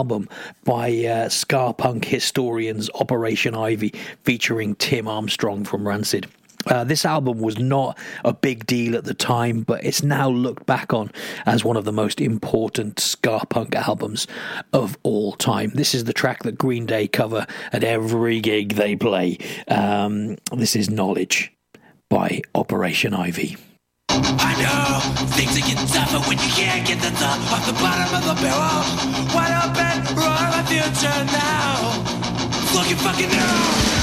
album by uh, ska punk historians Operation Ivy, featuring Tim Armstrong from Rancid. Uh, this album was not a big deal at the time, but it's now looked back on as one of the most important ska punk albums of all time. This is the track that Green Day cover at every gig they play. Um, this is Knowledge by Operation Ivy. I know things are getting tougher when you can't get the off the bottom of the barrel. Wrong my future now. Looking fucking new.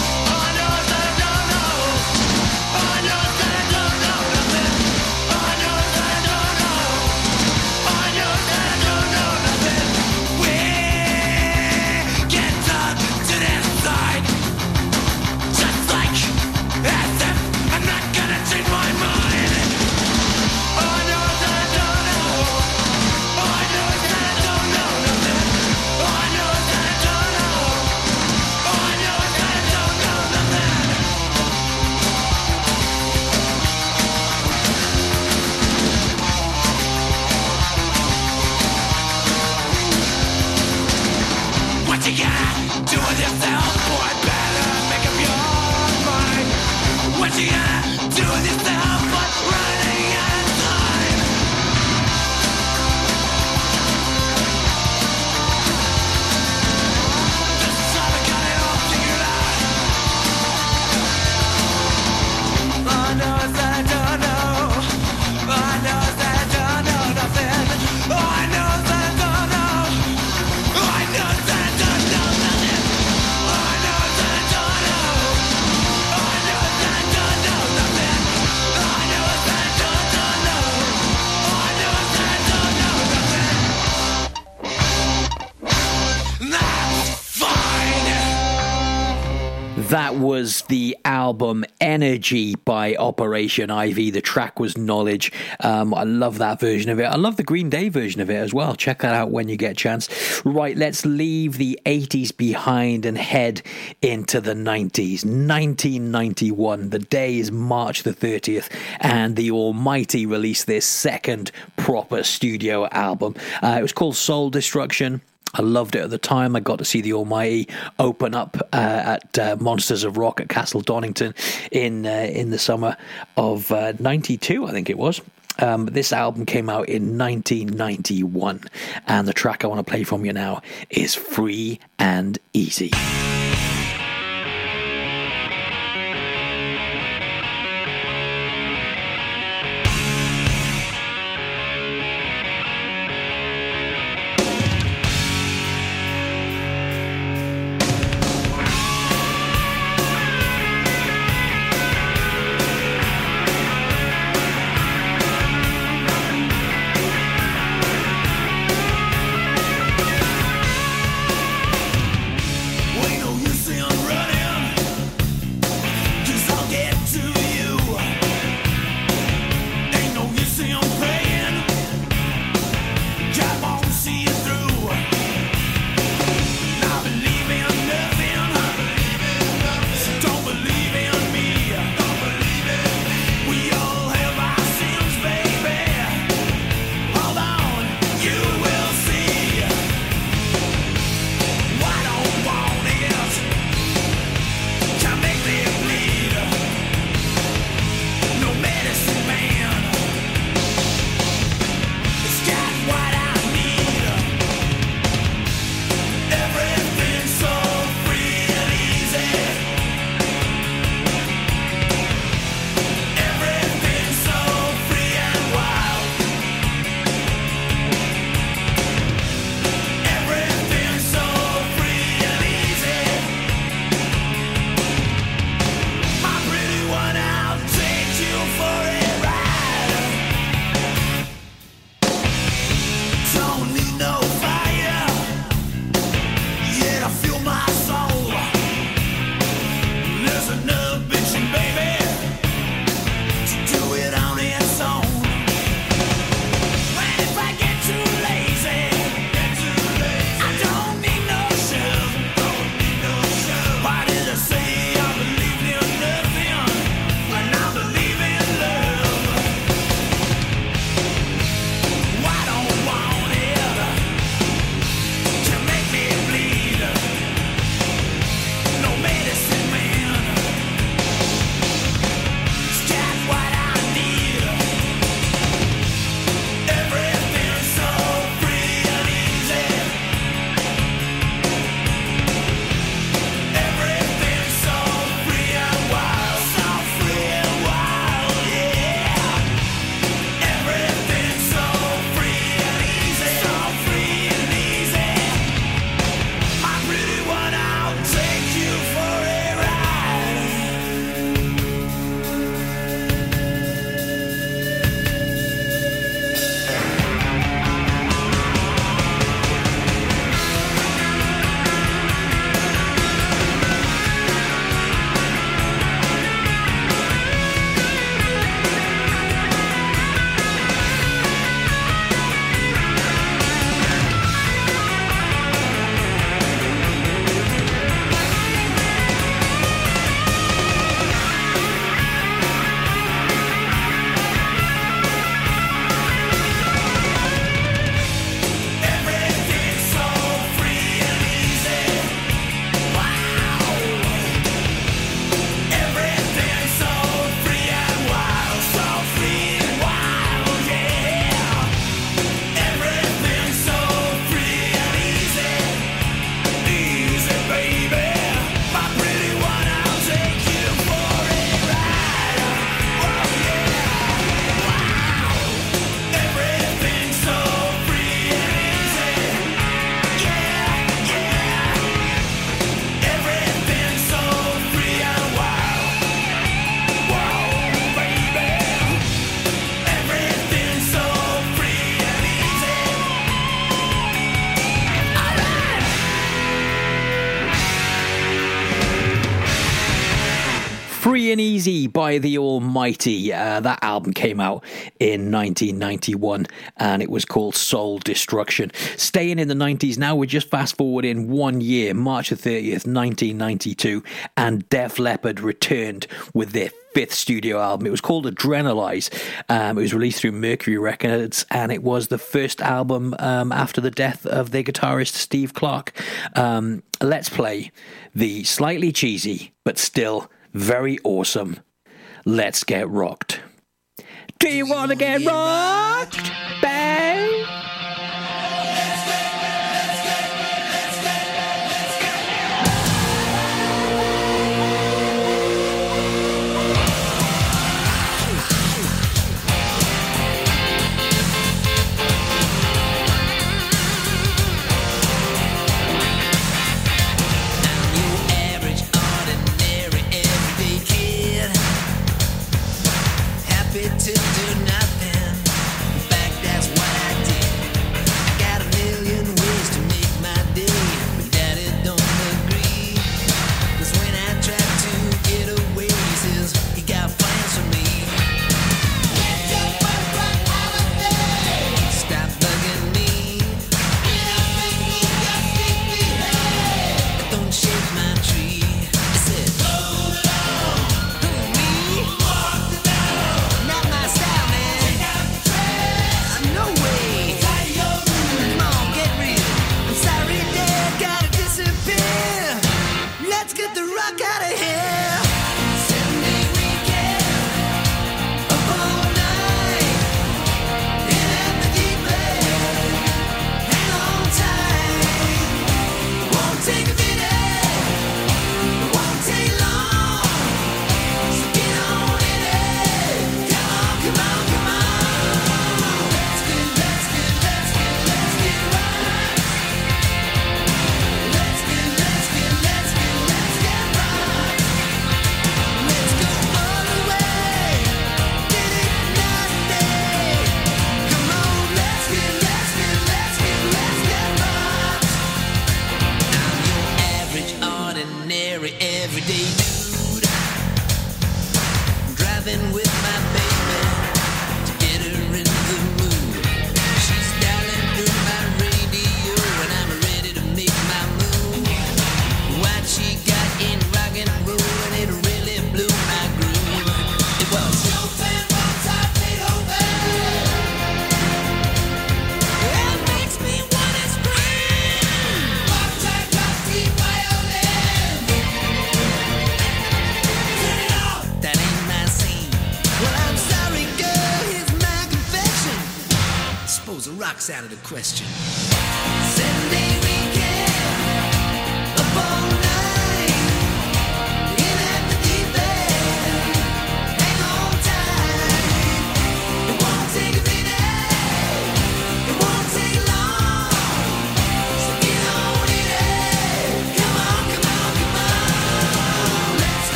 That was the album Energy by Operation Ivy. The track was Knowledge. Um, I love that version of it. I love the Green Day version of it as well. Check that out when you get a chance. Right, let's leave the 80s behind and head into the 90s. 1991. The day is March the 30th, and the Almighty released their second proper studio album. Uh, it was called Soul Destruction. I loved it at the time. I got to see the Almighty open up uh, at uh, Monsters of Rock at Castle Donington in uh, in the summer of '92, uh, I think it was. Um, this album came out in 1991, and the track I want to play from you now is "Free and Easy." And Easy by the Almighty. Uh, that album came out in 1991 and it was called Soul Destruction. Staying in the 90s now, we're just fast forwarding one year, March the 30th, 1992, and Def Leppard returned with their fifth studio album. It was called Adrenalize. Um, it was released through Mercury Records, and it was the first album um, after the death of their guitarist Steve Clark. Um, let's play the slightly cheesy but still very awesome. Let's get rocked. Do you want to get rocked?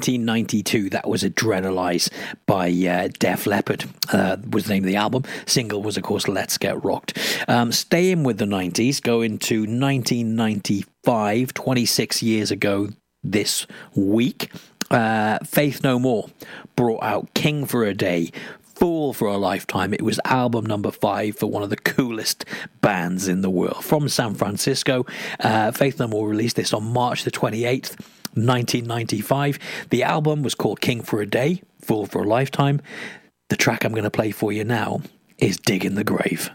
1992. That was Adrenalize by uh, Def Leppard, uh, was the name of the album. Single was, of course, Let's Get Rocked. Um, staying with the 90s, going to 1995, 26 years ago this week. Uh, Faith No More brought out King for a Day, Fool for a Lifetime. It was album number five for one of the coolest bands in the world. From San Francisco, uh, Faith No More released this on March the 28th, 1995. The album was called King for a Day, Fool for a Lifetime. The track I'm going to play for you now is Dig in the Grave.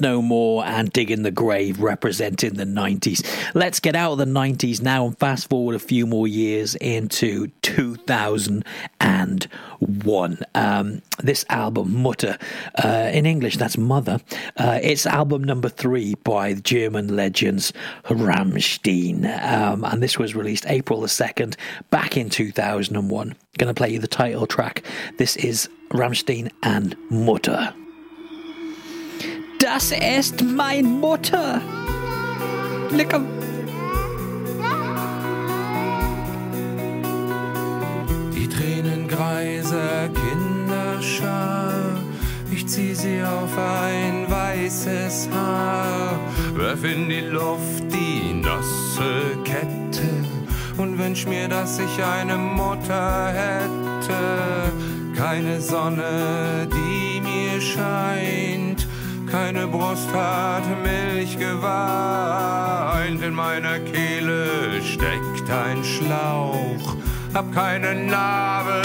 No More and Dig in the Grave representing the 90s. Let's get out of the 90s now and fast forward a few more years into 2001. Um, this album, Mutter, uh, in English, that's Mother. Uh, it's album number three by German legends Rammstein. Um, and this was released April the 2nd, back in 2001. Going to play you the title track. This is Rammstein and Mutter. Das ist mein Mutter. Lecker. Die Tränengreise Kinderschar, ich zieh sie auf ein weißes Haar, werf in die Luft die nasse Kette und wünsch mir, dass ich eine Mutter hätte. Keine Sonne, die mir scheint keine Brust hat Milch geweint, in meiner Kehle steckt ein Schlauch, hab keine Nabel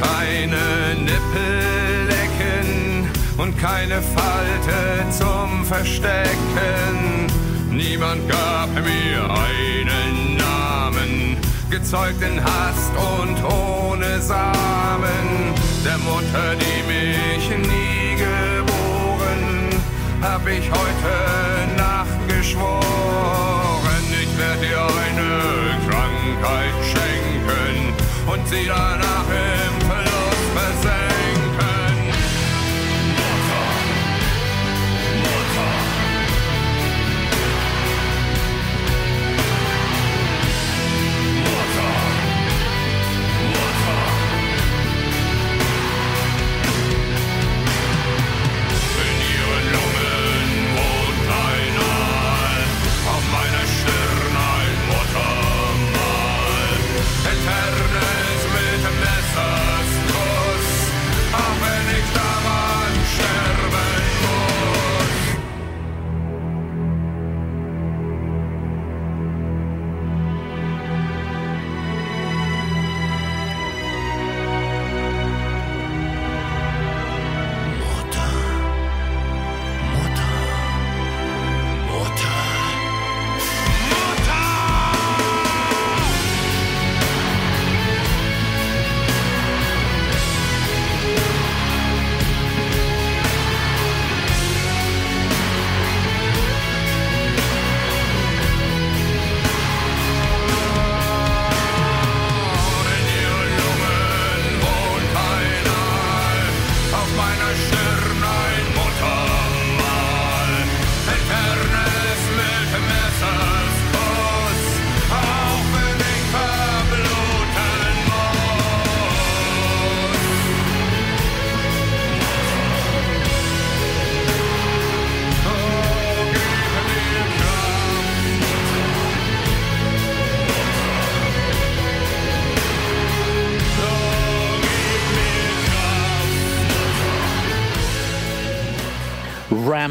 keine Nippelecken und keine Falte zum Verstecken. Niemand gab mir einen Namen, gezeugt in Hast und ohne Samen. Der Mutter, die mich nie geboren, hab ich heute Nacht geschworen, ich werde dir eine Krankheit schenken und sie danach im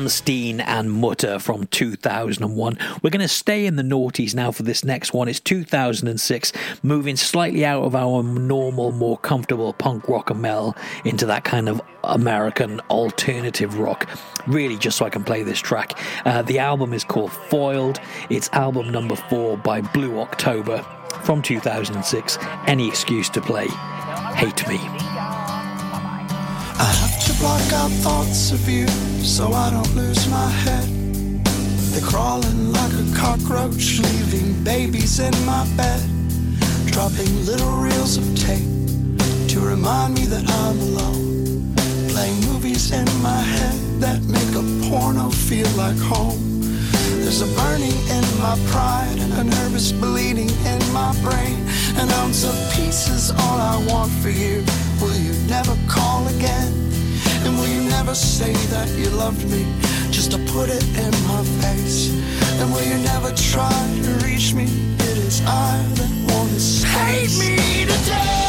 Rammstein and Mutter from 2001. We're going to stay in the noughties now for this next one. It's 2006, moving slightly out of our normal, more comfortable punk rock and metal into that kind of American alternative rock. Really, just so I can play this track. Uh, the album is called Foiled. It's album number four by Blue October from 2006. Any excuse to play. Hate Me. Block out thoughts of you so I don't lose my head. They're crawling like a cockroach, leaving babies in my bed. Dropping little reels of tape to remind me that I'm alone. Playing movies in my head that make a porno feel like home. There's a burning in my pride and a nervous bleeding in my brain. An ounce of peace is all I want for you. Will you never call again? And will you never say that you loved me just to put it in my face? And will you never try to reach me? It is I that want to hate me today.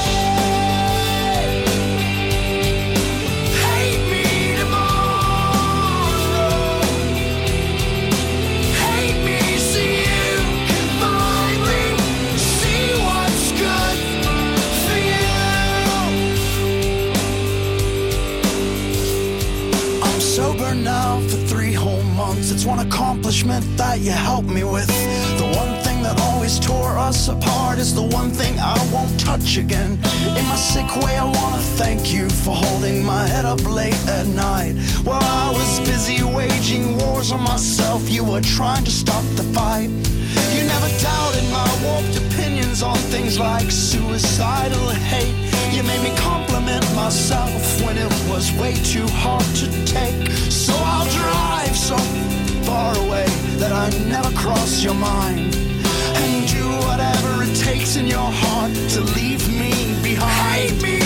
One accomplishment that you helped me with. The one thing that always tore us apart is the one thing I won't touch again. In my sick way, I wanna thank you for holding my head up late at night. While I was busy waging wars on myself, you were trying to stop the fight. You never doubted my warped opinions on things like suicidal hate. You made me compliment myself when it was way too hard to take. So I'll drive so far away that I never cross your mind. And do whatever it takes in your heart to leave me behind. Hate me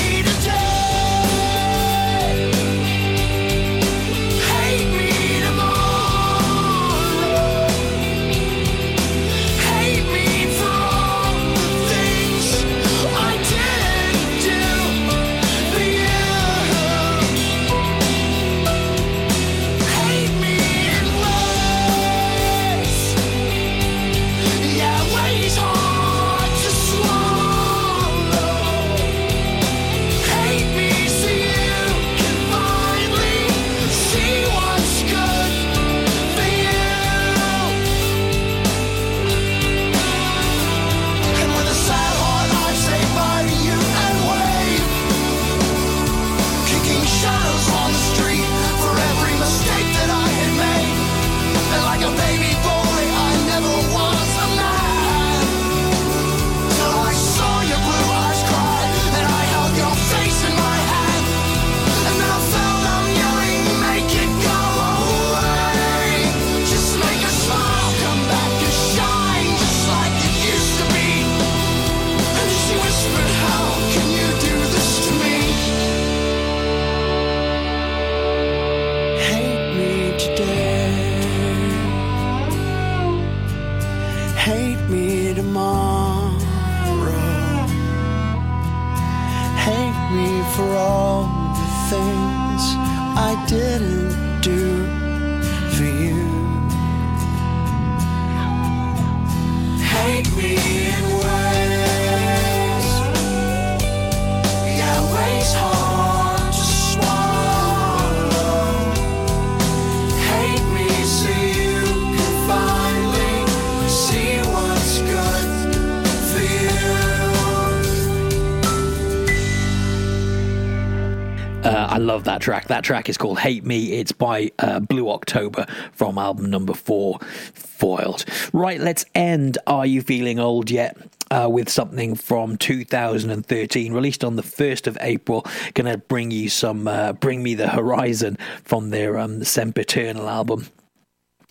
track. That track is called Hate Me. It's by uh, Blue October from album number four, Foiled. Right, let's end Are You Feeling Old Yet? Uh, with something from 2013, released on the 1st of April. Gonna bring you some, uh, Bring Me the Horizon from their um, Sempiternal album.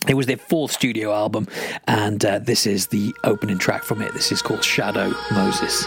It was their fourth studio album, and uh, this is the opening track from it. This is called Shadow Moses.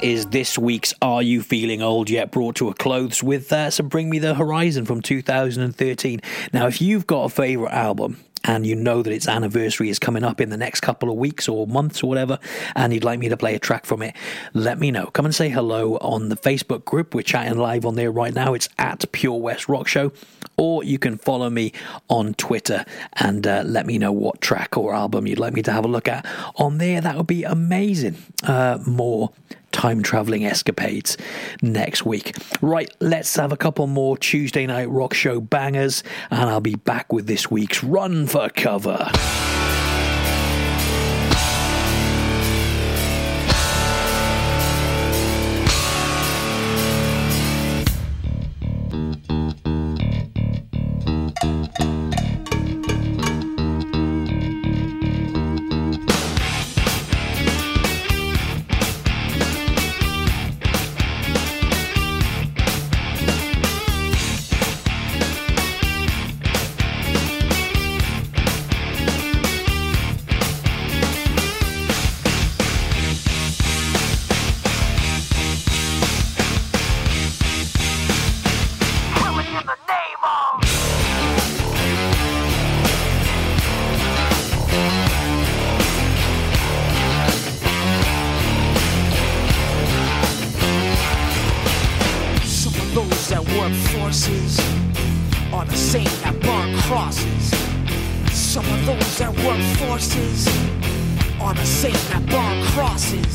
Is this week's Are You Feeling Old Yet? brought to a close with uh, some Bring Me the Horizon from 2013. Now, if you've got a favourite album, and you know that its anniversary is coming up in the next couple of weeks or months or whatever, and you'd like me to play a track from it, let me know. Come and say hello on the Facebook group. We're chatting live on there right now. It's at Pure West Rock Show. Or you can follow me on Twitter and uh, let me know what track or album you'd like me to have a look at on there. That would be amazing. Uh, more time traveling escapades next week. Right, let's have a couple more Tuesday night rock show bangers, and I'll be back with this week's Run for Cover. Same that burn crosses.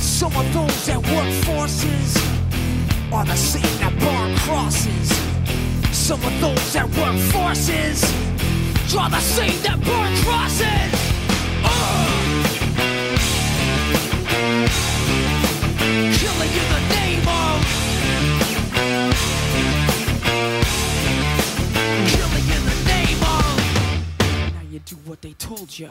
Some of those that work forces are the same that burn crosses. Some of those that work forces are the same that burn crosses. Ugh. Killing in the name of. Killing in the name of. Now you do what they told you.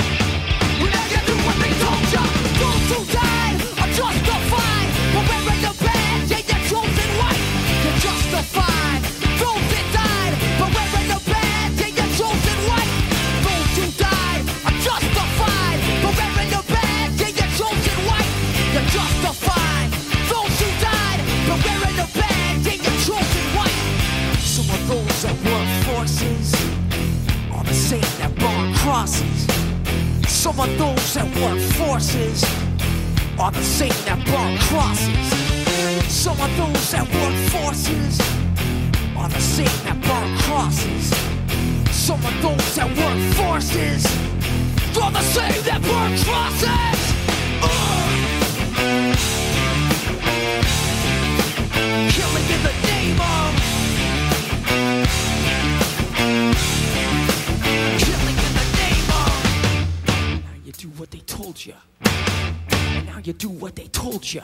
Some of those that work forces are the same that burn crosses. Some of those that work forces are the same that burn crosses. Some of those that work forces are the same that burn crosses. Ugh. Killing in the name of. Killing in the name of. Now you do what they told you. Now you do what they told you.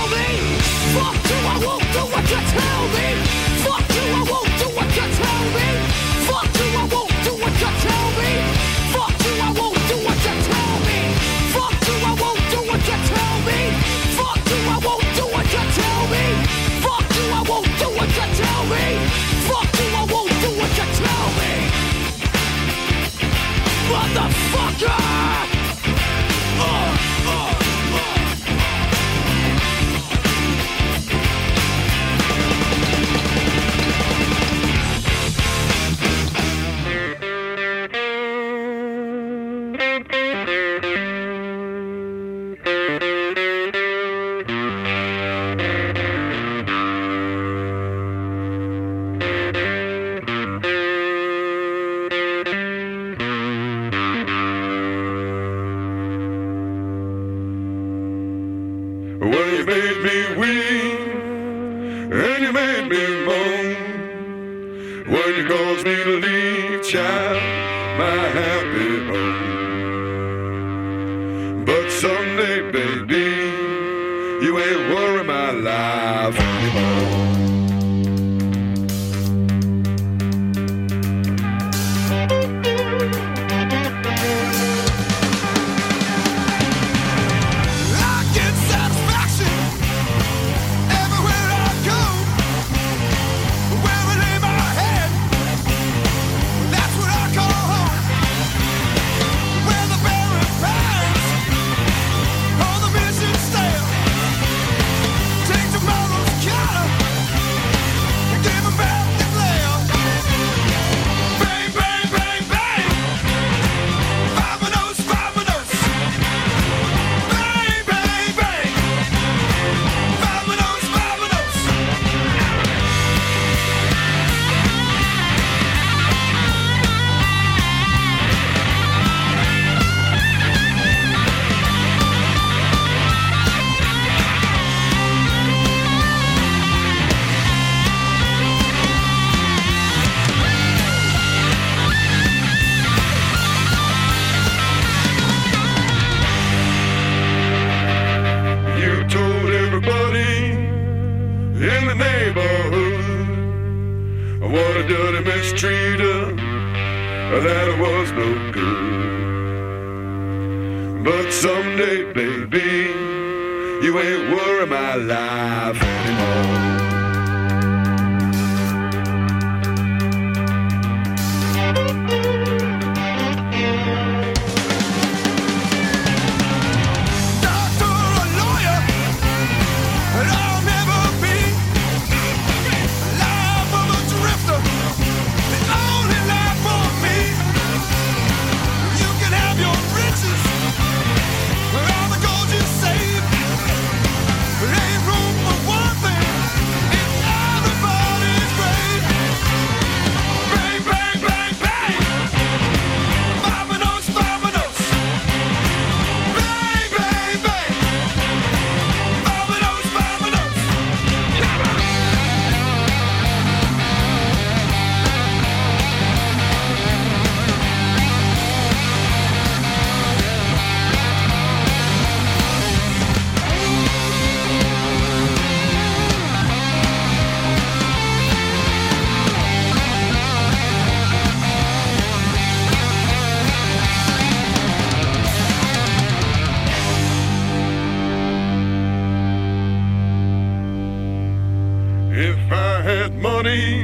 Money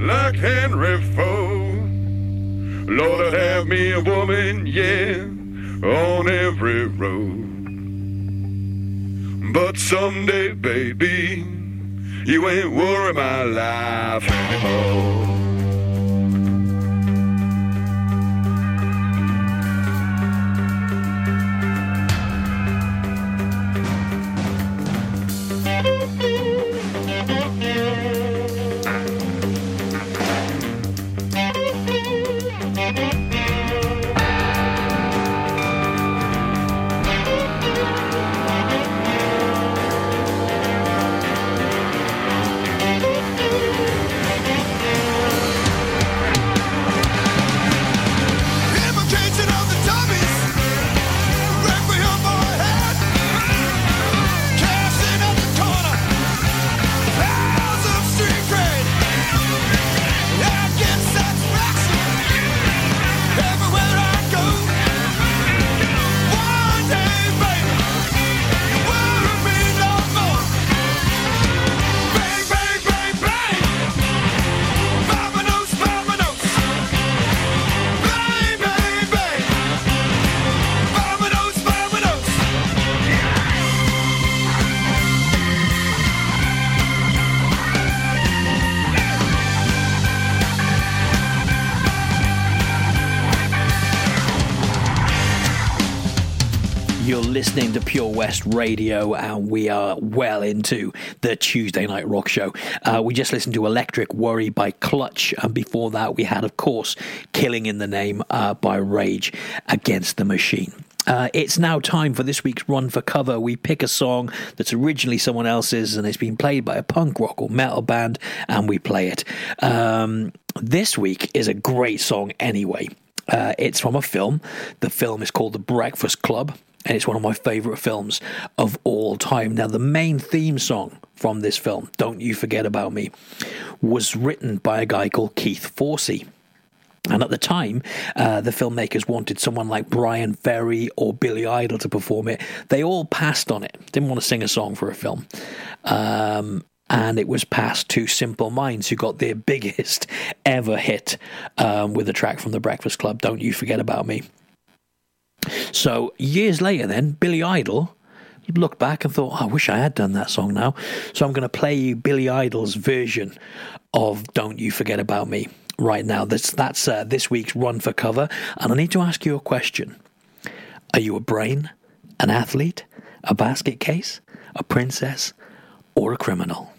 like Henry Ford, Lord, have me a woman, yeah, on every road. But someday, baby, you ain't worry my life anymore. Pure West Radio, and we are well into the Tuesday Night Rock Show. Uh, we just listened to Electric Worry by Clutch, and before that, we had, of course, Killing in the Name uh, by Rage Against the Machine. Uh, it's now time for this week's Run for Cover. We pick a song that's originally someone else's and it's been played by a punk rock or metal band, and we play it. Um, this week is a great song anyway. Uh, it's from a film. The film is called The Breakfast Club, and it's one of my favourite films of all time. Now, the main theme song from this film, Don't You Forget About Me, was written by a guy called Keith Forsey. And at the time, uh, the filmmakers wanted someone like Bryan Ferry or Billy Idol to perform it. They all passed on it, didn't want to sing a song for a film. Um, and it was passed to Simple Minds, who got their biggest ever hit um, with a track from the Breakfast Club, Don't You Forget About Me. So years later, then, Billy Idol looked back and thought, oh, I wish I had done that song now. So I'm going to play you Billy Idol's version of Don't You Forget About Me right now. That's, that's uh, this week's Run for Cover. And I need to ask you a question Are you a brain, an athlete, a basket case, a princess, or a criminal?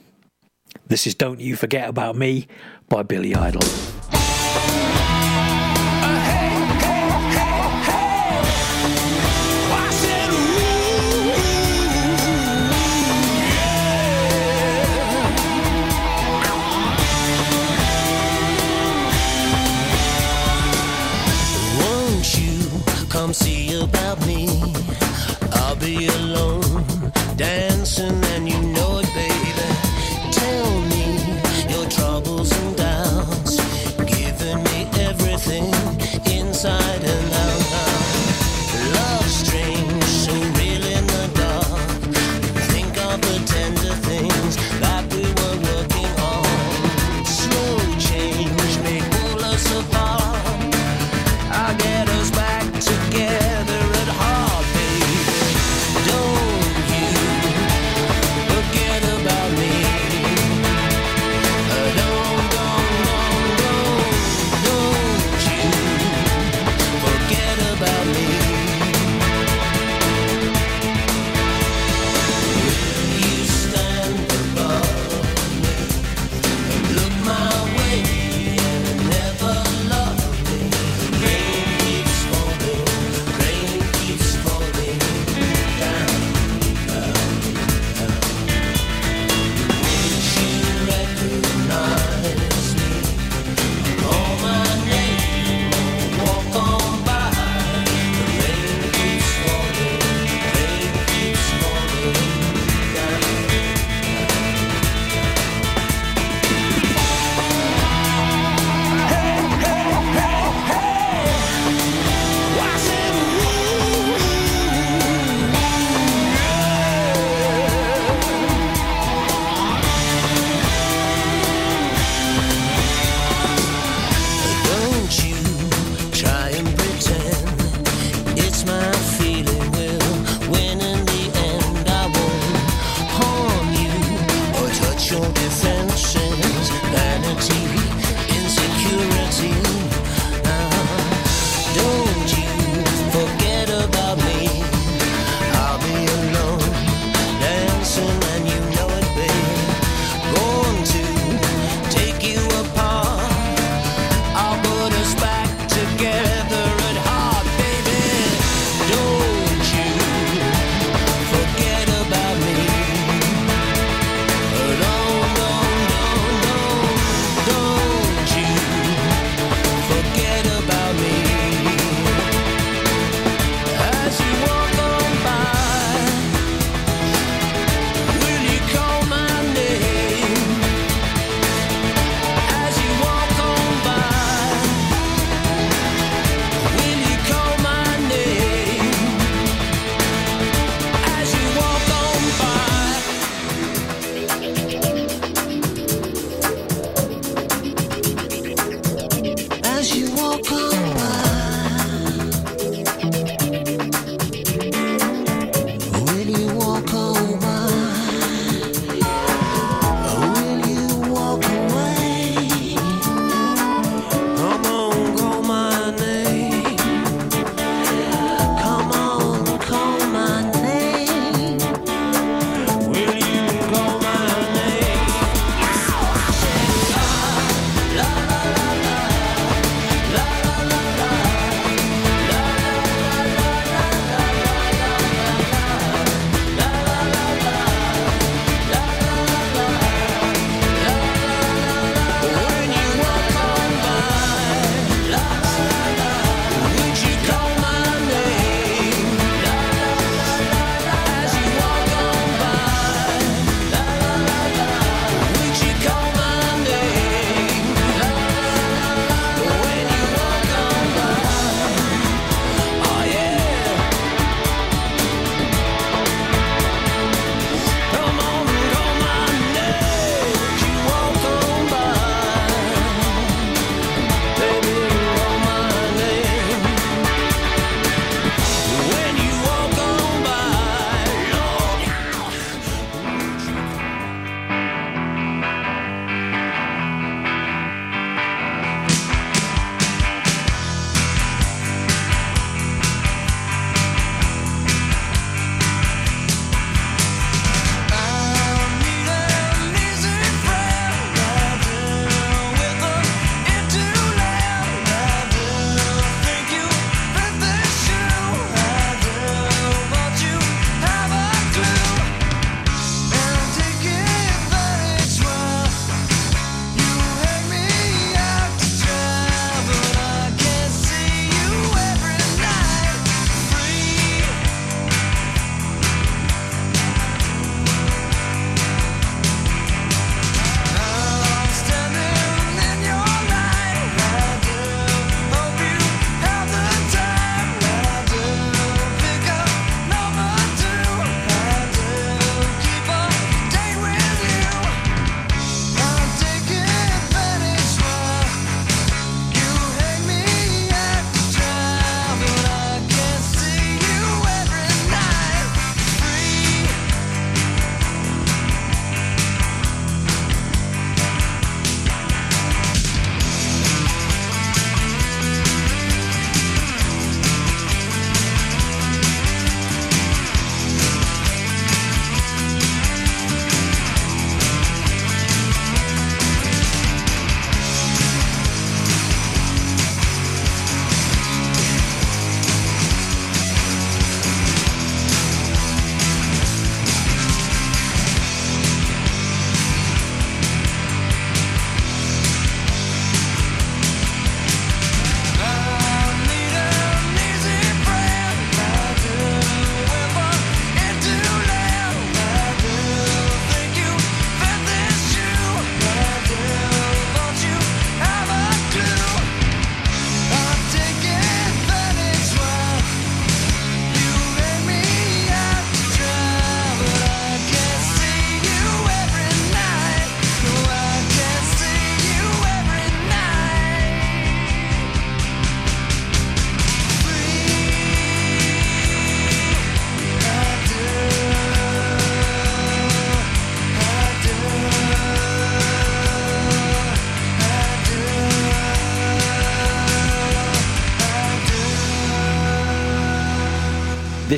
This is Don't You Forget About Me by Billy Idol.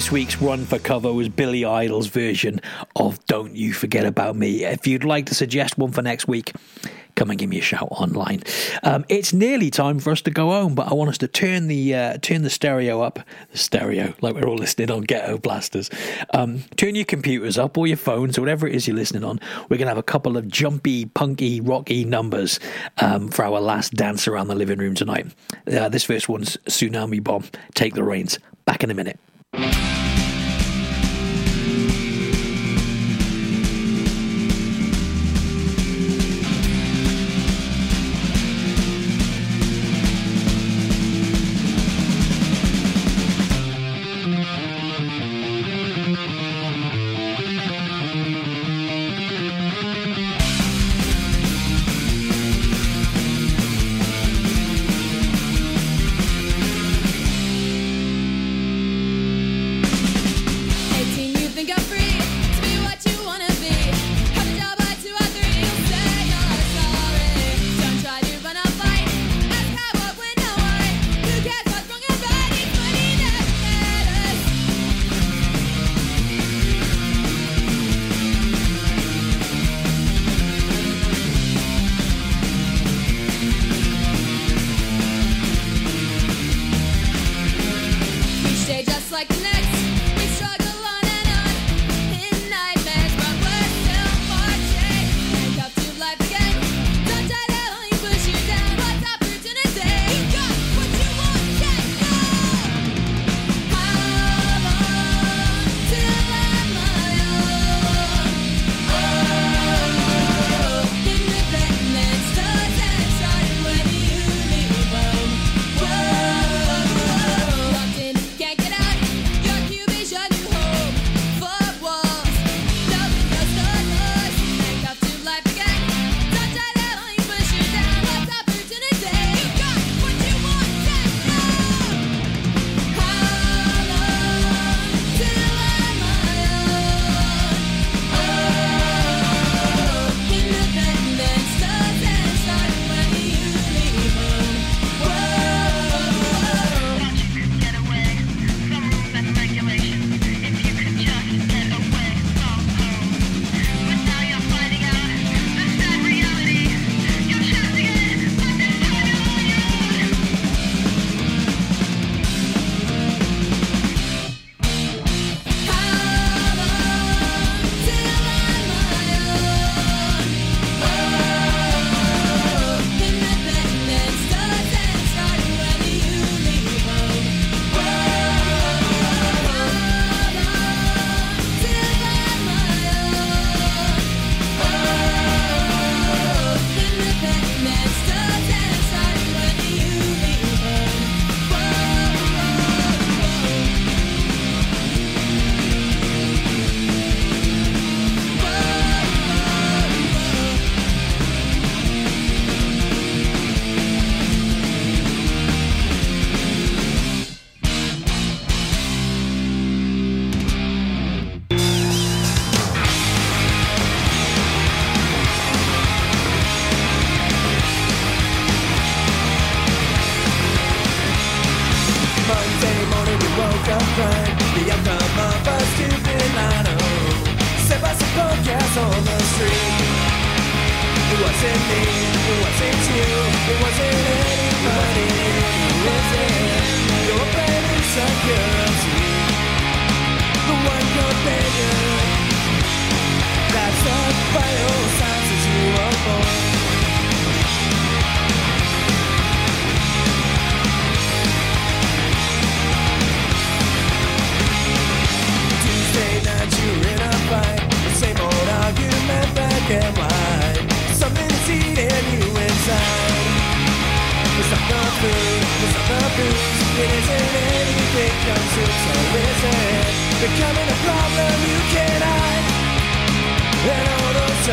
This week's run for cover was Billy Idol's version of Don't You Forget About Me. If you'd like to suggest one for next week, come and give me a shout online. Um, it's nearly time for us to go home, but I want us to turn the uh, turn the stereo up, the stereo, like we're all listening on Ghetto Blasters. Um, turn your computers up or your phones or whatever it is you're listening on. We're gonna have a couple of jumpy, punky, rocky numbers um, for our last dance around the living room tonight. Uh, this first one's Tsunami Bomb. Take the reins. Back in a minute. Thank you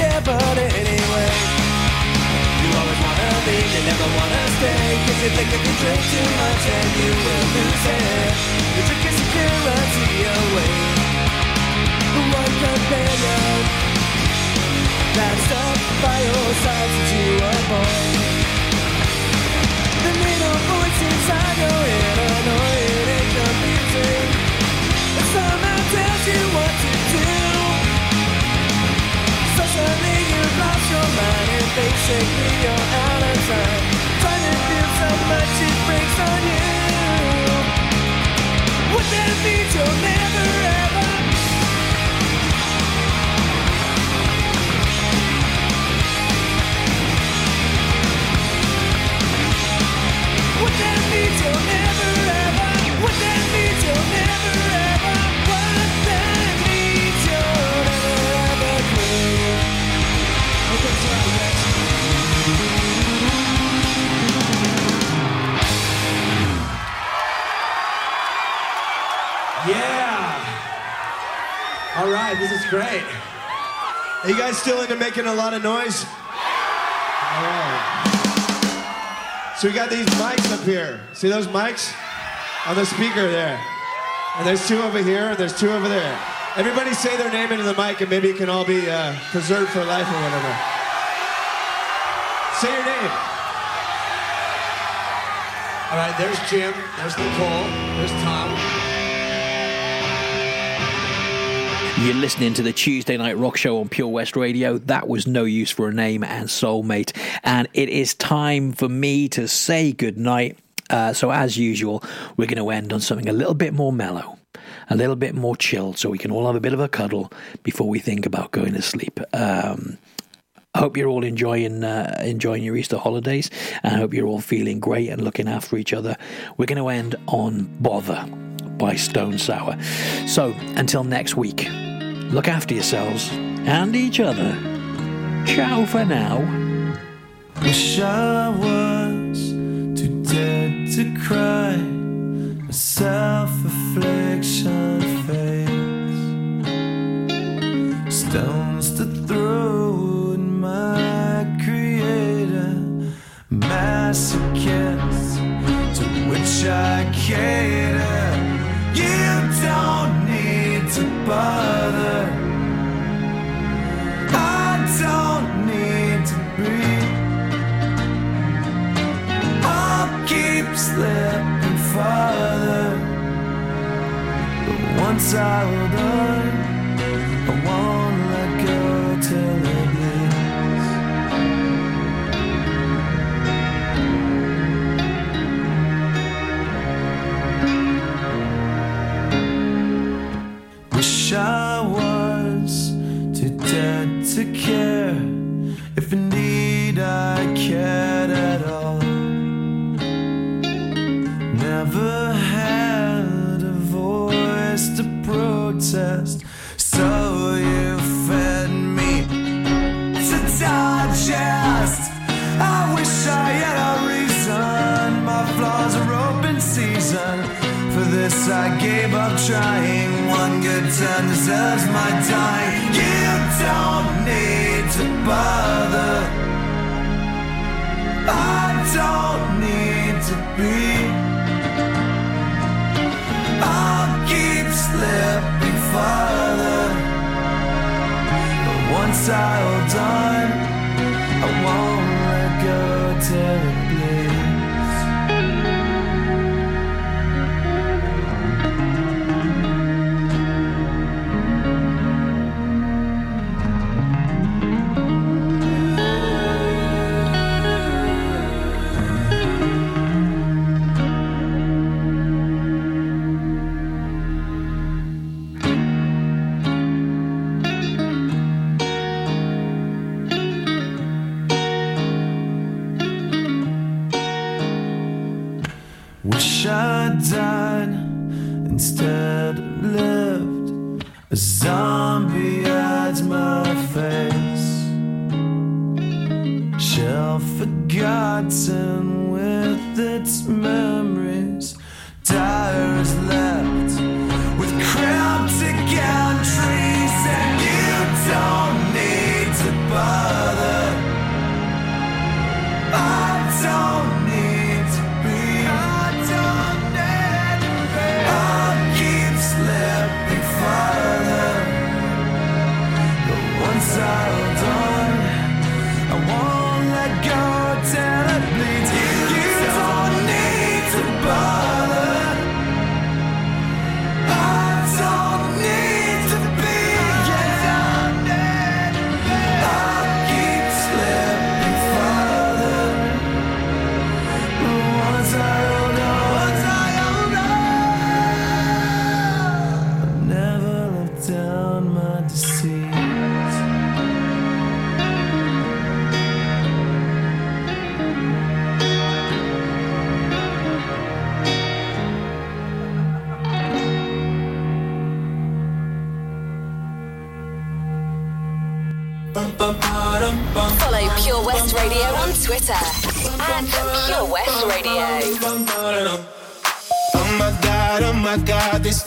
But anyway, you always wanna leave, you never wanna stay. Cause you think if you drink too much and you will lose it. You drink your security away. One companion that's stuck by your side since you were born. The little voice inside your head, annoying What that means, you'll never ever. What that means, you'll never Yeah. All right, this is great. Are you guys still into making a lot of noise? All right. So we got these mics up here. See those mics? On the speaker there. And there's two over here, and there's two over there. Everybody say their name into the mic, and maybe it can all be uh, preserved for life or whatever. Say your name. All right, there's Jim, there's Nicole, there's Tom. You're listening to the Tuesday Night Rock Show on Pure West Radio. That was No Use for a Name and Soulmate. And it is time for me to say goodnight. Uh, so, as usual, we're going to end on something a little bit more mellow, a little bit more chilled, so we can all have a bit of a cuddle before we think about going to sleep. Um, I hope you're all enjoying uh, enjoying your Easter holidays, and I hope you're all feeling great and looking after each other. We're going to end on "Bother" by Stone Sour. So until next week, look after yourselves and each other. Ciao for now. Wish I was too dead to cry. A self-affliction face. Stones to throw at my creator. Masochist to which I cater. You don't bother. I don't need to breathe. I'll keep slipping farther. But once I hold on,